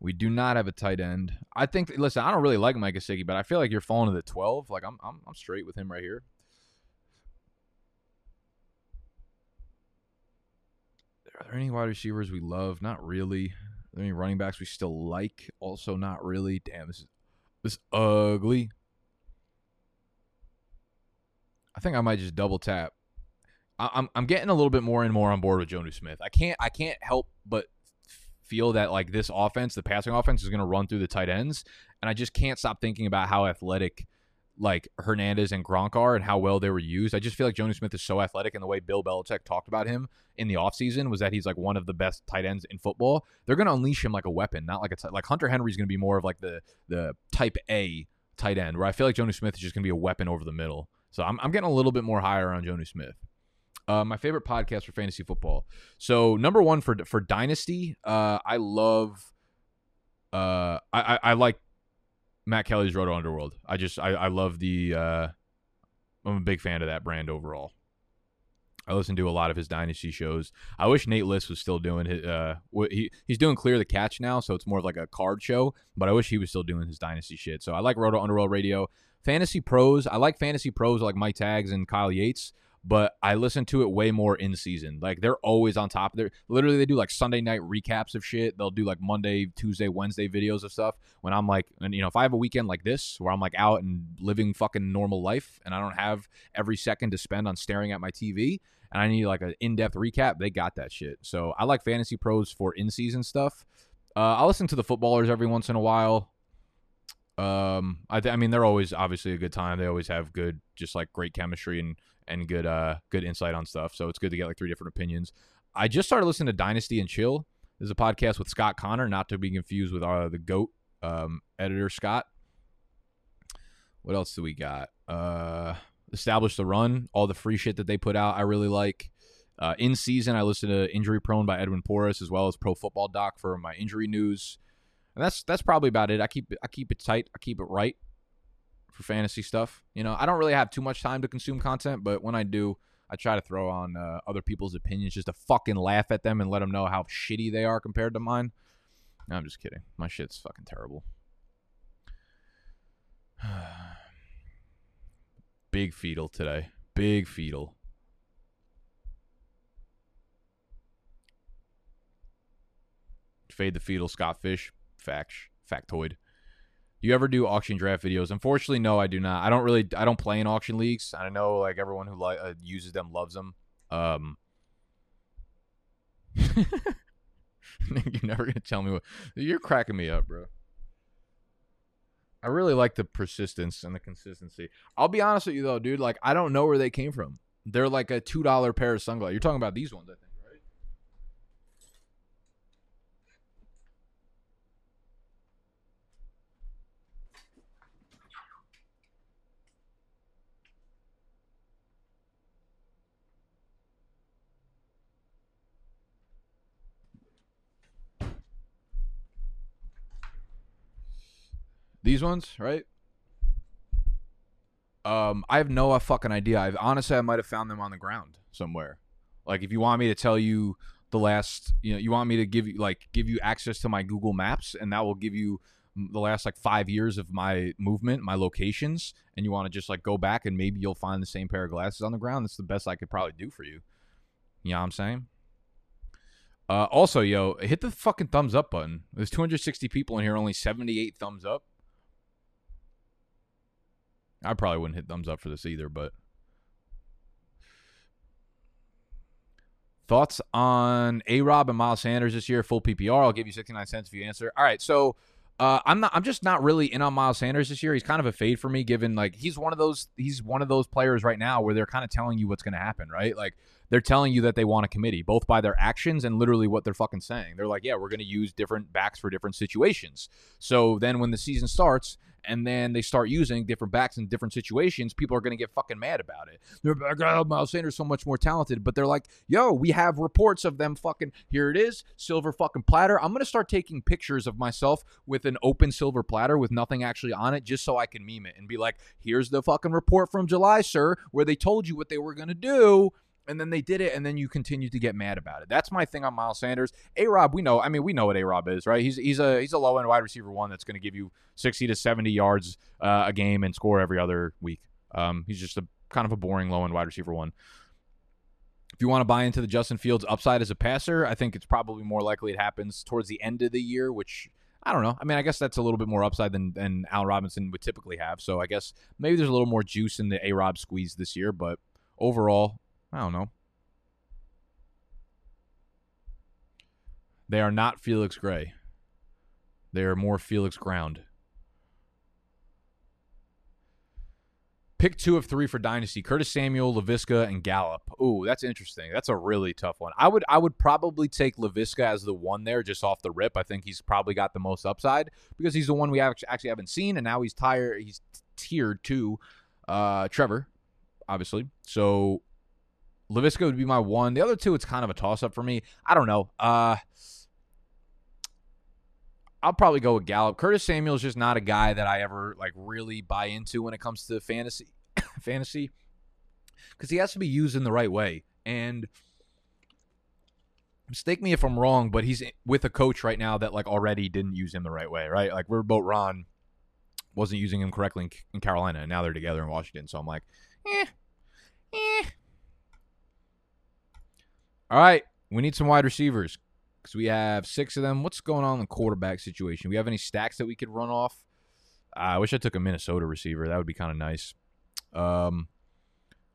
We do not have a tight end. I think. Listen, I don't really like Mike Gesicki, but I feel like you're falling to the 12. Like I'm, I'm, I'm straight with him right here. Are there any wide receivers we love? Not really. Are there any running backs we still like? Also, not really. Damn, this is this is ugly. I think I might just double tap I'm I'm getting a little bit more and more on board with Jonnu Smith. I can't I can't help but feel that like this offense, the passing offense, is going to run through the tight ends, and I just can't stop thinking about how athletic like Hernandez and Gronk are and how well they were used. I just feel like Jonnu Smith is so athletic and the way Bill Belichick talked about him in the offseason was that he's like one of the best tight ends in football. They're going to unleash him like a weapon, not like a t- like Hunter Henry's going to be more of like the the type A tight end where I feel like Jonnu Smith is just going to be a weapon over the middle. So I'm I'm getting a little bit more higher on Jonnu Smith. Uh, my favorite podcast for fantasy football. So number one for for dynasty, uh, I love. Uh, I, I, I like Matt Kelley's Roto Underworld. I just I, I love the. Uh, I'm a big fan of that brand overall. I listen to a lot of his dynasty shows. I wish Nate Liss was still doing his. Uh, he he's doing clear the catch now, so it's more of like a card show. But I wish he was still doing his dynasty shit. So I like Roto Underworld Radio. Fantasy pros. I like fantasy pros like Mike Tags and Kyle Yates but I listen to it way more in season. Like they're always on top of their literally they do like Sunday night recaps of shit. They'll do like Monday, Tuesday, Wednesday videos of stuff. When I'm like and you know, if I have a weekend like this where I'm like out and living fucking normal life and I don't have every second to spend on staring at my TV and I need like an in-depth recap, they got that shit. So I like fantasy pros for in-season stuff. Uh, I'll listen to the footballers every once in a while. Um, I, th- I mean, they're always obviously a good time. They always have good, just like great chemistry and and good uh good insight on stuff. So it's good to get like three different opinions. I just started listening to Dynasty and Chill. There's a podcast with Scott Connor, not to be confused with uh, the GOAT um, editor Scott. What else do we got? Uh, Establish the Run, all the free shit that they put out, I really like. Uh, in season, I listen to Injury Prone by Edwin Porras as well as Pro Football Doc for my injury news. And that's that's probably about it. I keep I keep it tight. I keep it right for fantasy stuff. You know, I don't really have too much time to consume content, but when I do, I try to throw on uh, other people's opinions just to fucking laugh at them and let them know how shitty they are compared to mine. No, I'm just kidding. My shit's fucking terrible. <sighs> Big fetal today. Big fetal. Fade the fetal Scott Fish. Fact. Factoid you ever do auction draft videos? Unfortunately, no, I do not. I don't really, I don't play in auction leagues. I know like everyone who li- uh, uses them loves them. Um, <laughs> you're never gonna tell me what you're cracking me up, bro. I really like the persistence and the consistency. I'll be honest with you though, dude. Like I don't know where they came from. They're like a two dollar pair of sunglasses. You're talking about these ones, I think. These ones, right? Um, I have no fucking idea. I've honestly, I might have found them on the ground somewhere. Like, if you want me to tell you the last, you know, you want me to give you like give you access to my Google Maps, and that will give you the last like five years of my movement, my locations, and you want to just like go back and maybe you'll find the same pair of glasses on the ground. That's the best I could probably do for you. You know what I'm saying? Uh, also, yo, hit the fucking thumbs up button. There's 260 people in here, only 78 thumbs up. I probably wouldn't hit thumbs up for this either, but thoughts on A Rob and Miles Sanders this year, full PPR. I'll give you 69 cents if you answer. All right, so uh, I'm not. I'm just not really in on Miles Sanders this year. He's kind of a fade for me, given like he's one of those. He's one of those players right now where they're kind of telling you what's going to happen, right? Like they're telling you that they want a committee, both by their actions and literally what they're fucking saying. They're like, yeah, we're going to use different backs for different situations. So then when the season starts and then they start using different backs in different situations, people are going to get fucking mad about it. They're like, oh, Miles Sanders so much more talented, but they're like, yo, we have reports of them fucking. Here it is, silver fucking platter. I'm going to start taking pictures of myself with an open silver platter with nothing actually on it, just so I can meme it and be like, here's the fucking report from July, sir, where they told you what they were going to do and then they did it, and then you continue to get mad about it. That's my thing on Miles Sanders. A Rob, we know. I mean, we know what A Rob is, right? He's he's a he's a low end wide receiver one that's going to give you sixty to seventy yards uh, a game and score every other week. Um, he's just a kind of a boring low end wide receiver one. If you want to buy into the Justin Fields upside as a passer, I think it's probably more likely it happens towards the end of the year, which I don't know. I mean, I guess that's a little bit more upside than, than Allen Robinson would typically have. So I guess maybe there's a little more juice in the A Rob squeeze this year, but overall, I don't know. They are not Felix Gray. They are more Felix Ground. Pick two of three for Dynasty: Curtis Samuel, Laviska, and Gallup. Ooh, that's interesting. That's a really tough one. I would I would probably take Laviska as the one there, just off the rip. I think he's probably got the most upside because he's the one we actually haven't seen, and now he's tired. He's tiered to uh, Trevor, obviously. So Laviska would be my one. The other two, it's kind of a toss up for me. I don't know. Uh, I'll probably go with Gallup. Curtis Samuel is just not a guy that I ever like really buy into when it comes to fantasy, <coughs> fantasy, because he has to be used in the right way. And mistake me if I'm wrong, but he's with a coach right now that like already didn't use him the right way, right? Like we're Riverboat Ron wasn't using him correctly in, in Carolina, and now they're together in Washington. So I'm like, eh, eh. All right, we need some wide receivers because we have six of them. What's going on in the quarterback situation? We have any stacks that we could run off? I wish I took a Minnesota receiver. That would be kind of nice. Um,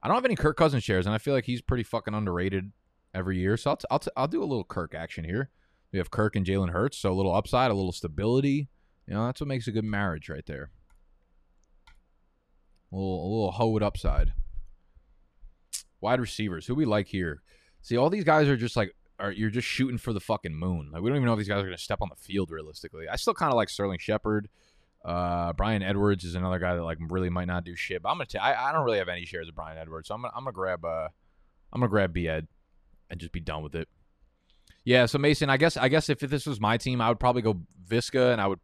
I don't have any Kirk Cousins shares, and I feel like he's pretty fucking underrated every year. So I'll, t- I'll, t- I'll do a little Kirk action here. We have Kirk and Jalen Hurts, so a little upside, a little stability. You know, that's what makes a good marriage right there. A little, a little hoed upside. Wide receivers, who we like here? See, all these guys are just like are you're just shooting for the fucking moon. Like we don't even know if these guys are going to step on the field realistically. I still kind of like Sterling Shepard. Uh, Bryan Edwards is another guy that like really might not do shit. But I'm gonna. T- I, I don't really have any shares of Bryan Edwards, so I'm gonna I'm gonna grab uh I'm gonna grab B Ed and just be done with it. Yeah. So Mason, I guess I guess if this was my team, I would probably go Visca and I would.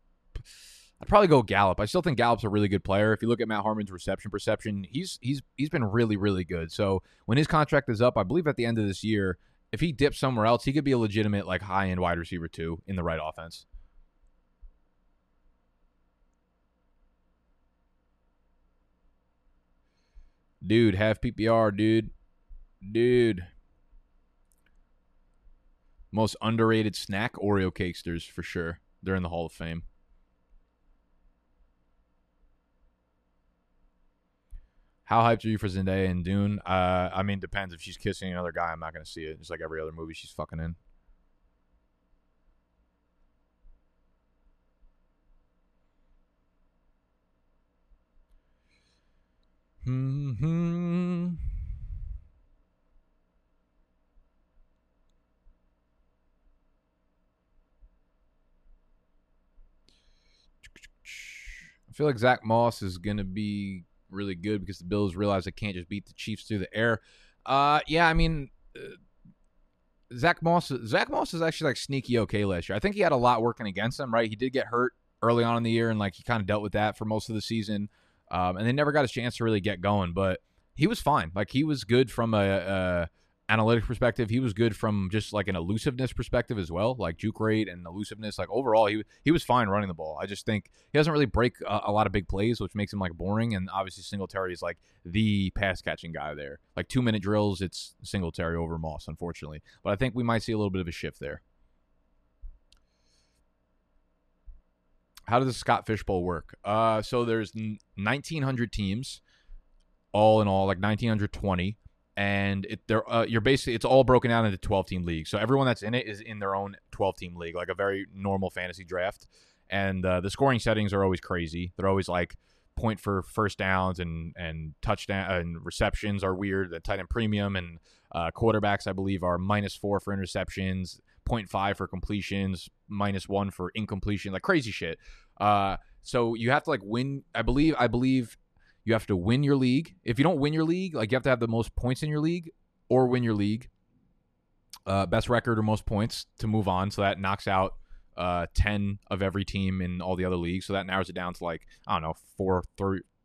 I'd probably go Gallup. I still think Gallup's a really good player. If you look at Matt Harmon's reception perception, he's he's he's been really really good. So when his contract is up, I believe at the end of this year, if he dips somewhere else, he could be a legitimate like high end wide receiver too in the right offense. Dude, have PPR, dude. Dude. Most underrated snack Oreo cakesters for sure. They're in the Hall of Fame. How hyped are you for Zendaya and Dune? Uh, I mean, depends. If she's kissing another guy, I'm not gonna see it. Just like every other movie she's fucking in. Hmm. I feel like Zack Moss is gonna be really good because the Bills realize they can't just beat the Chiefs through the air. Uh, yeah, I mean, uh, Zack Moss. Zack Moss is actually like sneaky okay last year. I think he had a lot working against him. Right, he did get hurt early on in the year, and like he kind of dealt with that for most of the season. Um, and they never got a chance to really get going, but he was fine. Like he was good from a, a analytic perspective, he was good from just like an elusiveness perspective as well, like juke rate and elusiveness. Like overall, he he was fine running the ball. I just think he doesn't really break a, a lot of big plays, which makes him like boring. And obviously, Singletary is like the pass catching guy there. Like two minute drills, it's Singletary over Moss, unfortunately. But I think we might see a little bit of a shift there. How does the Scott Fishbowl work? Uh, so there's 1,900 teams, all in all, like 1,920 and it they're uh, you're basically it's all broken down into 12 team leagues. So everyone that's in it is in their own 12 team league, like a very normal fantasy draft. And uh, the scoring settings are always crazy. They're always like point for first downs and and touchdown and receptions are weird. The tight end premium and uh, quarterbacks, I believe, are minus four for interceptions, 0.5 for completions, minus one for incompletion, like crazy shit. Uh, so you have to like win. I believe I believe you have to win your league. If you don't win your league, like you have to have the most points in your league or win your league. Uh, best record or most points to move on. So that knocks out uh, 10 of every team in all the other leagues. So that narrows it down to like, I don't know, four,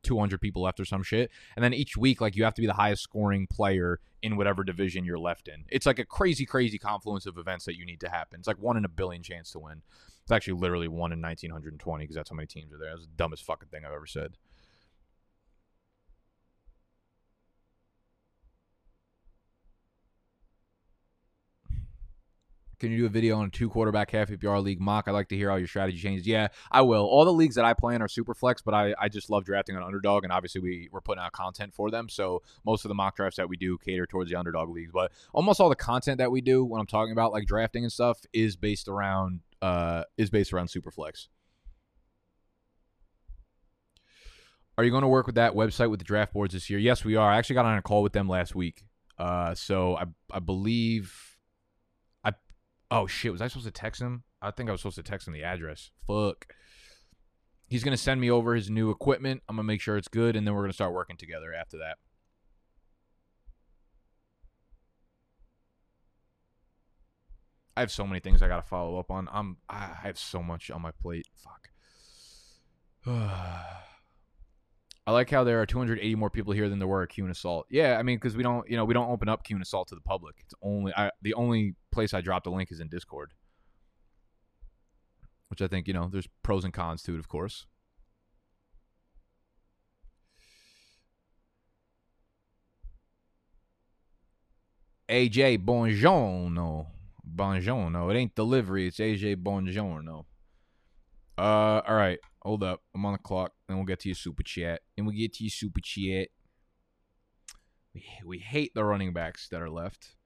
200 people left or some shit. And then each week, like you have to be the highest scoring player in whatever division you're left in. It's like a crazy, crazy confluence of events that you need to happen. It's like one in a billion chance to win. It's actually literally one in 1920 because that's how many teams are there. That's the dumbest fucking thing I've ever said. Can you do a video on a two quarterback half PPR league mock? I'd like to hear all your strategy changes. Yeah, I will. All the leagues that I play in are super flex, but I, I just love drafting an underdog, and obviously we we're putting out content for them. So most of the mock drafts that we do cater towards the underdog leagues, but almost all the content that we do when I'm talking about like drafting and stuff is based around uh is based around super flex. Are you going to work with that website with the draft boards this year? Yes, we are. I actually got on a call with them last week. Uh, so I I believe oh shit was I supposed to text him? I think I was supposed to text him the address. Fuck. He's gonna send me over his new equipment. I'm gonna make sure it's good, and then we're gonna start working together after that. I have so many things I gotta follow up on. I'm I have so much on my plate. Fuck. <sighs> I like how there are 280 more people here than there were at and Assault. Yeah, I mean, because we don't, you know, we don't open up and Assault to the public. It's only I, the only place I drop the link is in Discord, which I think you know there's pros and cons to it, of course. AJ Bongiorno. Bongiorno. It ain't delivery. It's AJ Bongiorno. Uh, all right. Hold up. I'm on the clock. Then we'll get to your super chat. And we'll get to your super chat. We, we hate the running backs that are left.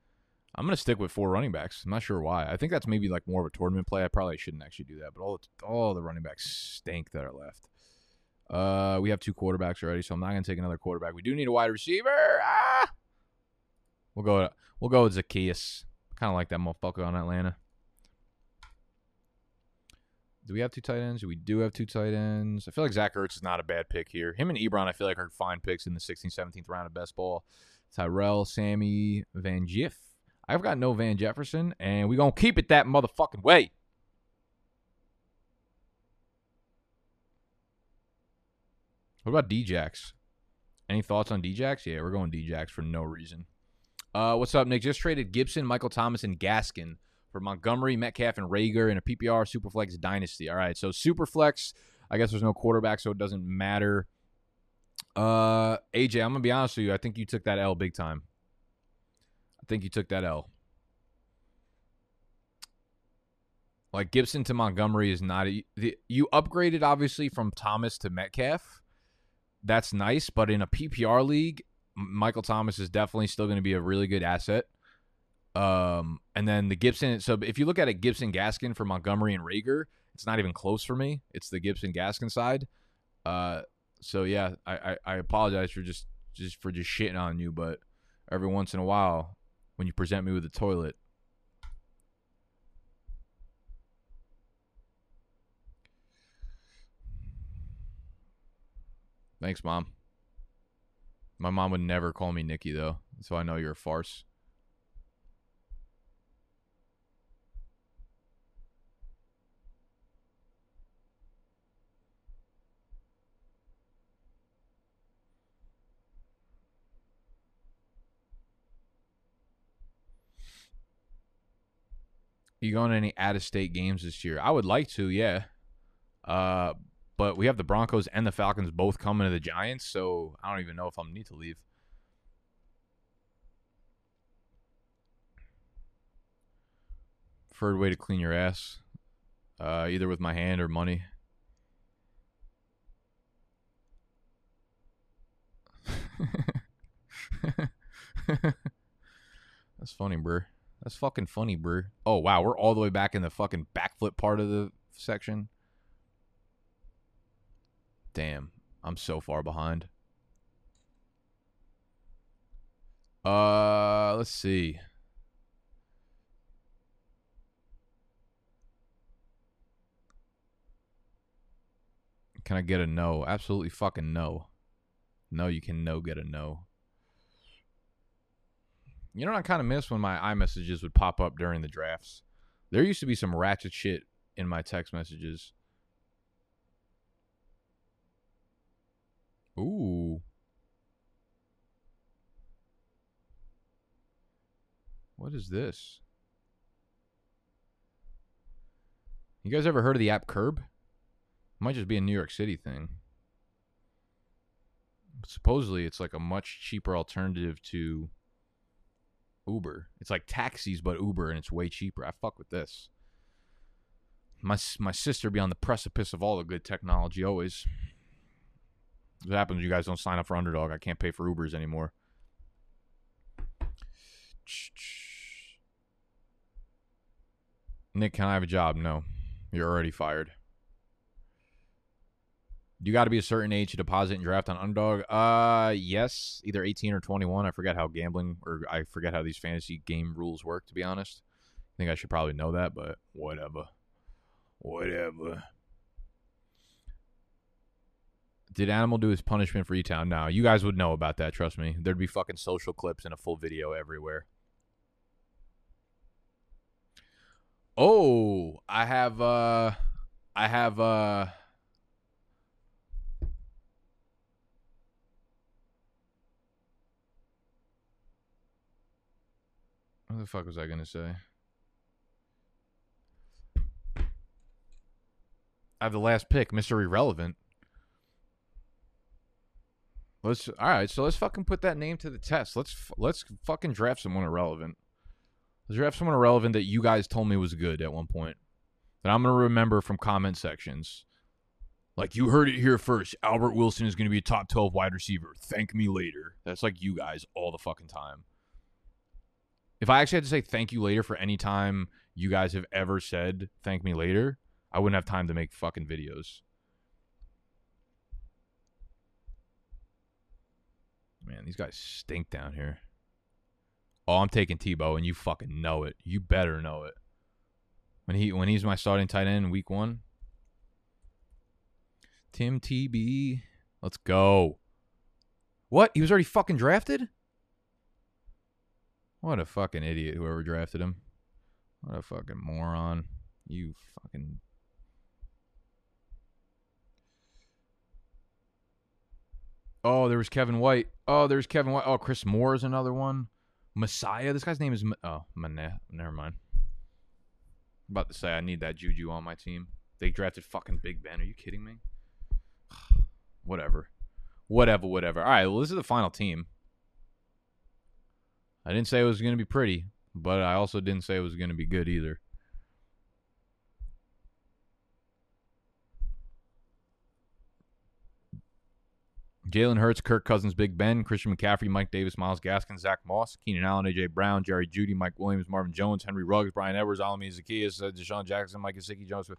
I'm gonna stick with four running backs. I'm not sure why. I think that's maybe like more of a tournament play. I probably shouldn't actually do that, but all all the running backs stink that are left. Uh, we have two quarterbacks already, so I'm not gonna take another quarterback. We do need a wide receiver. Ah, we'll go. We'll go with Zaccheaus. Kind of like that motherfucker on Atlanta. Do we have two tight ends? We do have two tight ends. I feel like Zach Ertz is not a bad pick here. Him and Ebron, I feel like are fine picks in the 16th, 17th round of best ball. Tyrell, Sammy, Van Jiff. I've got no Van Jefferson, and we're going to keep it that motherfucking way. What about Djax? Any thoughts on Djax? Yeah, we're going Djax for no reason. Uh, what's up, Nick? Just traded Gibson, Michael Thomas, and Gaskin for Montgomery, Metcalf, and Reagor in a PPR Superflex Dynasty. All right, so Superflex, I guess there's no quarterback, so it doesn't matter. Uh, AJ, I'm gonna be honest with you. I think you took that L big time. I think you took that L. Like Gibson to Montgomery is not a, the, you upgraded obviously from Thomas to Metcalf. That's nice, but in a PPR league, Michael Thomas is definitely still going to be a really good asset. Um, and then the Gibson. So if you look at a Gibson Gaskin for Montgomery and Reagor, it's not even close for me. It's the Gibson Gaskin side. Uh, so yeah, I, I, I apologize for just just for just shitting on you, but every once in a while, when you present me with a toilet. Thanks, mom. My mom would never call me Nikki though, so I know you're a farce. You going to any out of state games this year? I would like to, yeah. Uh, but we have the Broncos and the Falcons both coming to the Giants, so I don't even know if I'm need to leave. Preferred way to clean your ass, uh, either with my hand or money. <laughs> That's funny, bro. That's fucking funny, bro. Oh wow, we're all the way back in the fucking backflip part of the section. Damn, I'm so far behind. Uh, let's see. Can I get a no? Absolutely fucking no. No, you can no get a no. You know what I kind of miss when my iMessages would pop up during the drafts? There used to be some ratchet shit in my text messages. Ooh. What is this? You guys ever heard of the app Curb? It might just be a New York City thing. But supposedly, it's like a much cheaper alternative to Uber. It's like taxis, but Uber, and it's way cheaper. I fuck with this. My my sister be on the precipice of all the good technology always. What happens? You guys don't sign up for Underdog. I can't pay for Ubers anymore. Nick, can I have a job? No, you're already fired. You got to be a certain age to deposit and draft on underdog. Uh, yes, either 18 or 21. I forget how gambling or I forget how these fantasy game rules work. To be honest, I think I should probably know that, but whatever, whatever. Did Animal do his punishment for E-Town? No, you guys would know about that. Trust me. There'd be fucking social clips and a full video everywhere. Oh, I have uh I have uh What the fuck was I gonna say? I have the last pick, Mr. Irrelevant. Let's all right. So let's fucking put that name to the test. Let's let's fucking draft someone irrelevant. Let's draft someone irrelevant that you guys told me was good at one point. That I'm gonna remember from comment sections. Like you heard it here first. Albert Wilson is gonna be a top 12 wide receiver. Thank me later. That's like you guys all the fucking time. If I actually had to say thank you later for any time you guys have ever said thank me later, I wouldn't have time to make fucking videos. Man, these guys stink down here. Oh, I'm taking Tebow, and you fucking know it. You better know it. When he when he's my starting tight end in week one. Tim TB. Let's go. What? He was already fucking drafted? What a fucking idiot, whoever drafted him. What a fucking moron. You fucking Oh, there was Kevin White. Oh, there's Kevin White. Oh, Chris Moore is another one. Messiah. This guy's name is. Oh, man, never mind. I'm about to say I need that Juju on my team. They drafted fucking Big Ben. Are you kidding me? <sighs> whatever. Whatever, whatever. All right, well, this is the final team. I didn't say it was going to be pretty, but I also didn't say it was going to be good either. Jalen Hurts, Kirk Cousins, Big Ben, Christian McCaffrey, Mike Davis, Myles Gaskin, Zack Moss, Keenan Allen, AJ Brown, Jerry Jeudy, Mike Williams, Marvin Jones, Henry Ruggs, Bryan Edwards, Olamide Zaccheaus, uh, DeSean Jackson, Mike Gesicki, Jones. I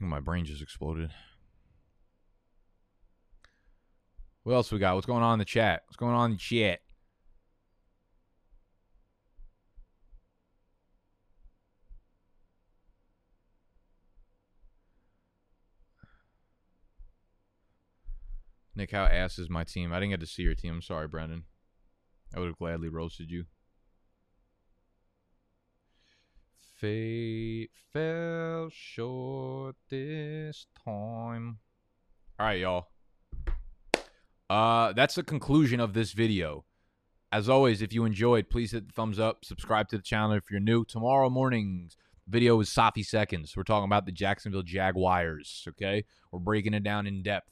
think my brain just exploded. What else we got? What's going on in the chat? What's going on in the chat? Nick, how ass is my team? I didn't get to see your team. I'm sorry, Brendan. I would have gladly roasted you. Fate fell short this time. All right, y'all. Uh, that's the conclusion of this video. As always, if you enjoyed, please hit the thumbs up. Subscribe to the channel if you're new. Tomorrow morning's video is Safi Seconds. We're talking about the Jacksonville Jaguars. Okay, we're breaking it down in depth.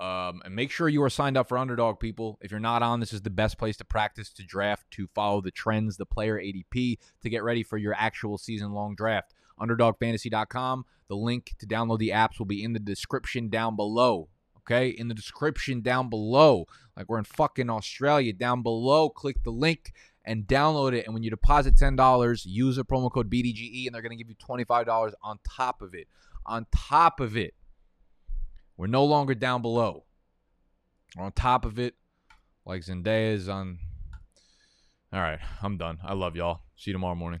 Um, and make sure you are signed up for Underdog, people. If you're not on, this is the best place to practice, to draft, to follow the trends, the player ADP, to get ready for your actual season long draft. UnderdogFantasy.com. The link to download the apps will be in the description down below. Okay, in the description down below. Like we're in fucking Australia, down below. Click the link and download it. And when you deposit $10, use the promo code BDGE, and they're going to give you $25 on top of it. On top of it. We're no longer down below. We're on top of it, like Zendaya is on. All right, I'm done. I love y'all. See you tomorrow morning.